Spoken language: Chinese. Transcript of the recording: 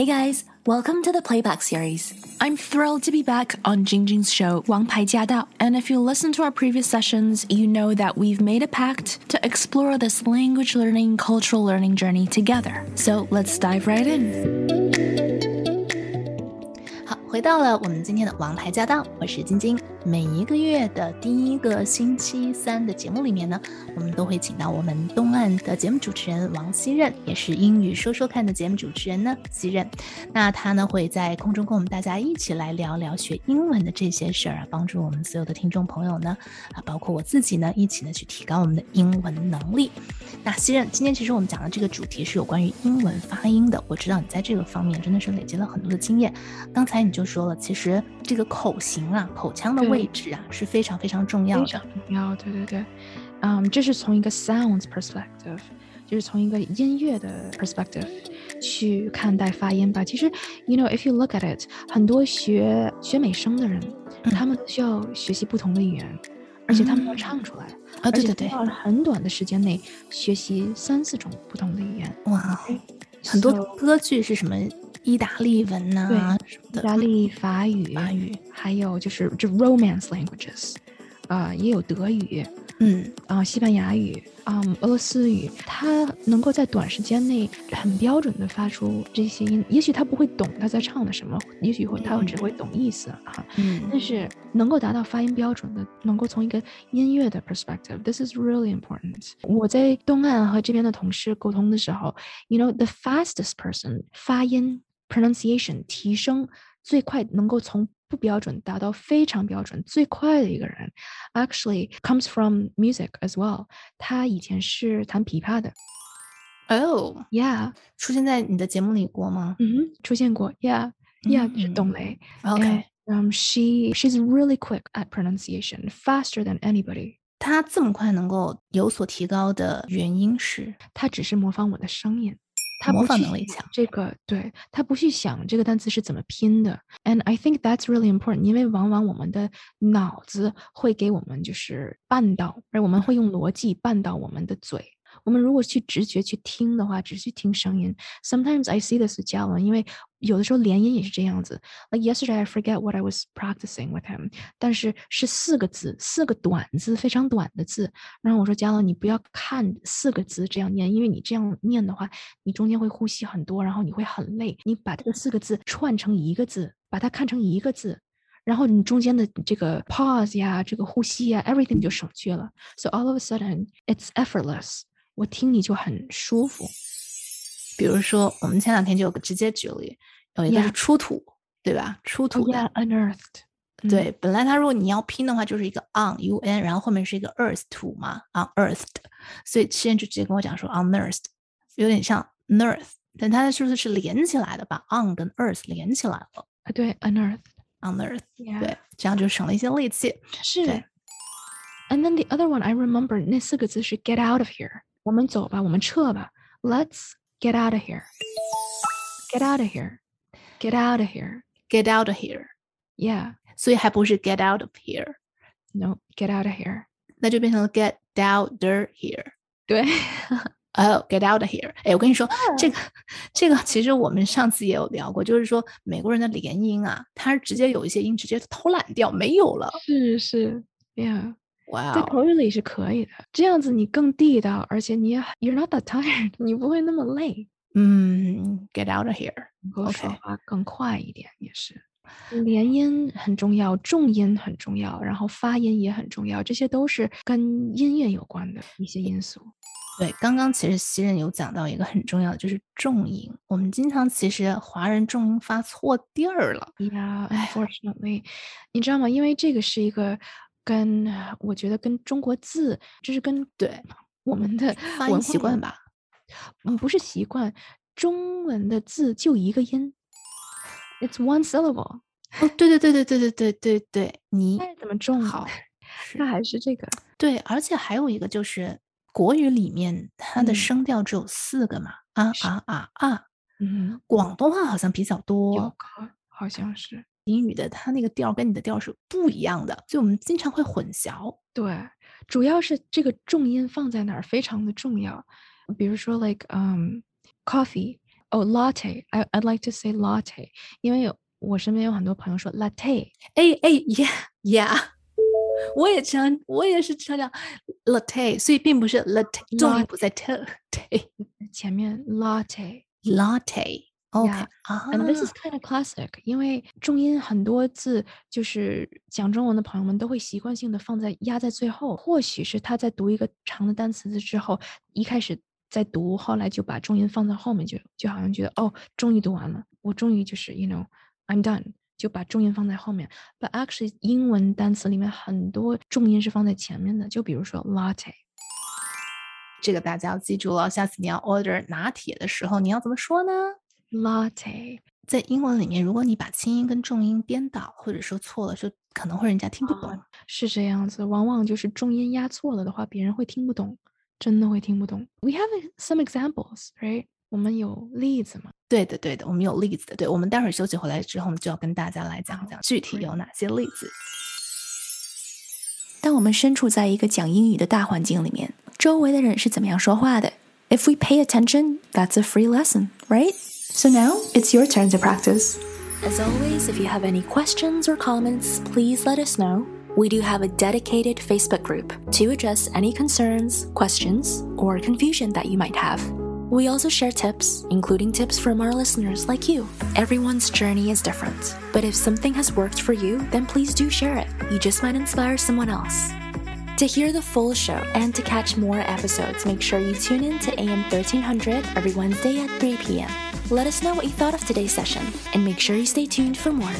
Hey guys, welcome to the playback series. I'm thrilled to be back on Jingjing's show, Wang Pai Jia Dao. And if you listen to our previous sessions, you know that we've made a pact to explore this language learning, cultural learning journey together. So let's dive right in. 到了我们今天的王牌驾到，我是晶晶。每一个月的第一个星期三的节目里面呢，我们都会请到我们东岸的节目主持人王希任，也是英语说说看的节目主持人呢，希任。那他呢会在空中跟我们大家一起来聊聊学英文的这些事儿啊，帮助我们所有的听众朋友呢，啊，包括我自己呢，一起呢去提高我们的英文能力。那希任，今天其实我们讲的这个主题是有关于英文发音的，我知道你在这个方面真的是累积了很多的经验。刚才你就说了，其实这个口型啊，口腔的位置啊是非常非常重要的。非常重要，对对对，嗯，这是从一个 sounds perspective，就是从一个音乐的 perspective 去看待发音吧。其实，you know if you look at it，很多学学美声的人，他们需要学习不同的语言，而且他们要唱出来啊，对对对，要很短的时间内学习三四种不同的语言。哇，很多歌剧是什么？意大利文呐、意大利法语、法语，还有就是这 Romance languages，啊、也有德语，嗯。啊、西班牙语，啊、俄罗斯语，他能够在短时间内很标准的发出这些音。也许他不会懂他在唱的什么，也许会他只会懂意思啊，嗯。但是能够达到发音标准的，能够从一个音乐的 perspective，this is really important。我在东岸和这边的同事沟通的时候，you know the fastest person 发音 pronunciation 提升最快，能够从不标准达到非常标准最快的一个人，actually comes from music as well。他以前是弹琵琶的哦， ，yeah，出现在你的节目里过吗嗯哼，出现过，yeah，yeah，是嗯董雷。 ？OK， And, um, she she's really quick at pronunciation, faster than anybody. 他这么快能够有所提高的原因是，她只是模仿我的声音， 她模不去想仿能力强这个，对，他不去想这个单词是怎么拼的。And I think that's really important，因为往往我们的脑子会给我们就是绊倒，而我们会用逻辑绊倒我们的嘴。我们如果去直觉去听的话，只去听声音。Sometimes I see this with 嘉文，因为有的时候连音也是这样子。Like yesterday, I forget what I was practicing with him，但是是四个字，四个短字，非常短的字。然后我说嘉文，你不要看四个字这样念，因为你这样念的话，你中间会呼吸很多，然后你会很累。你把这个四个字串成一个字，把它看成一个字。然后你中间的这个 pause 呀，这个呼吸呀，everything 就省去了。So all of a sudden, it's effortless. 我听你就很舒服。比如说我们前两天就有个直接举例，有一个是出土，对吧？出土 Oh 的 yeah, unearthed. 嗯对，本来它如果你要拼的话，就是一个 on u n，然后后面是一个 earth 土嘛，unearthed，所以之前就直接跟我讲说 unearthed，有点像 earth，但它是不是是连起来的，把 on 跟 earth 连起来了啊，对，unearthed.，unearthed，Yeah. 对，这样就省了一些力气。是对。And then the other one I remember 那四个字是 get out of here，我们走吧，我们撤吧，Let's get out of here. Get out of here. Get out of here. Get out of here， Yeah. 所以还不是 get out of here， No, get out of here. 那就变成了 get down there here。对，哦、g e t out of here！哎，我跟你说，这个这个其实我们上次也有聊过，就是说美国人的连音啊，他是直接有一些音直接偷懒掉，没有了。是是，Yeah， 在口语里是可以的，这样子你更地道，而且你也 You're not that tired，你不会那么累，嗯，get out of here。能够说 OK 话更快一点也是。连音很重要，重音很重要，然后发音也很重要，这些都是跟音乐有关的一些因素。对，刚刚其实袭人有讲到一个很重要的，就是重音。我们经常其实华人重音发错地儿了。Yeah, unfortunately，你知道吗？因为这个是一个跟我觉得跟中国字，这是跟对我们的发音文习惯吧，嗯，不是习惯，中文的字就一个音，it's one syllable，哦，对对对对对对对对对，你再怎么重好，那。还是这个。对，而且还有一个就是国语里面它的嗯。声调只有四个嘛，啊啊啊啊，嗯，广东话好像比较多，好像是英语的它那个调跟你的调是不一样的，所以我们经常会混淆。对，主要是这个重音放在哪儿非常的重要。比如说，like，um、coffee，哦，latte，I I'd like to say latte，因为有我身边有很多朋友说 latte，哎哎，yeah，yeah，我也常我也是常讲 latte，所以并不是 latte，重音不在 t，对，前面 latte。latte，OK，Yeah, 啊 And this is kind of classic，因为重音很多字就是讲中文的朋友们都会习惯性的放在压在最后，或许是他在读一个长的单词之后，一开始在读，后来就把重音放在后面，就就好像觉得哦，终于读完了，我终于就是 you know I'm done，就把重音放在后面。But actually，英文单词里面很多重音是放在前面的，就比如说 latte。这个大家要记住了，下次你要 order 拿铁的时候，你要怎么说呢？latte，在英文里面，如果你把轻音跟重音颠倒，或者说错了，就可能会人家听不懂。是这样子，往往就是重音压错了的话，别人会听不懂，真的会听不懂。We have some examples, right？我们有例子吗？对的，对的，我们有例子的。对，我们待会儿休息回来之后，我们就要跟大家来讲讲具体有哪些例子。当我们身处在一个讲英语的大环境里面，周围的人是怎么样说话的？If we pay attention, that's a free lesson, right? So now it's your turn to practice. As always, if you have any questions or comments, please let us know. We do have a dedicated Facebook group to address any concerns, questions, or confusion that you might have. We also share tips, including tips from our listeners like you. Everyone's journey is different, but if something has worked for you, then please do share it. You just might inspire someone else. To hear the full show and to catch more episodes, make sure you tune in to AM 1300 every Wednesday at 3 p.m. Let us know what you thought of today's session and make sure you stay tuned for more.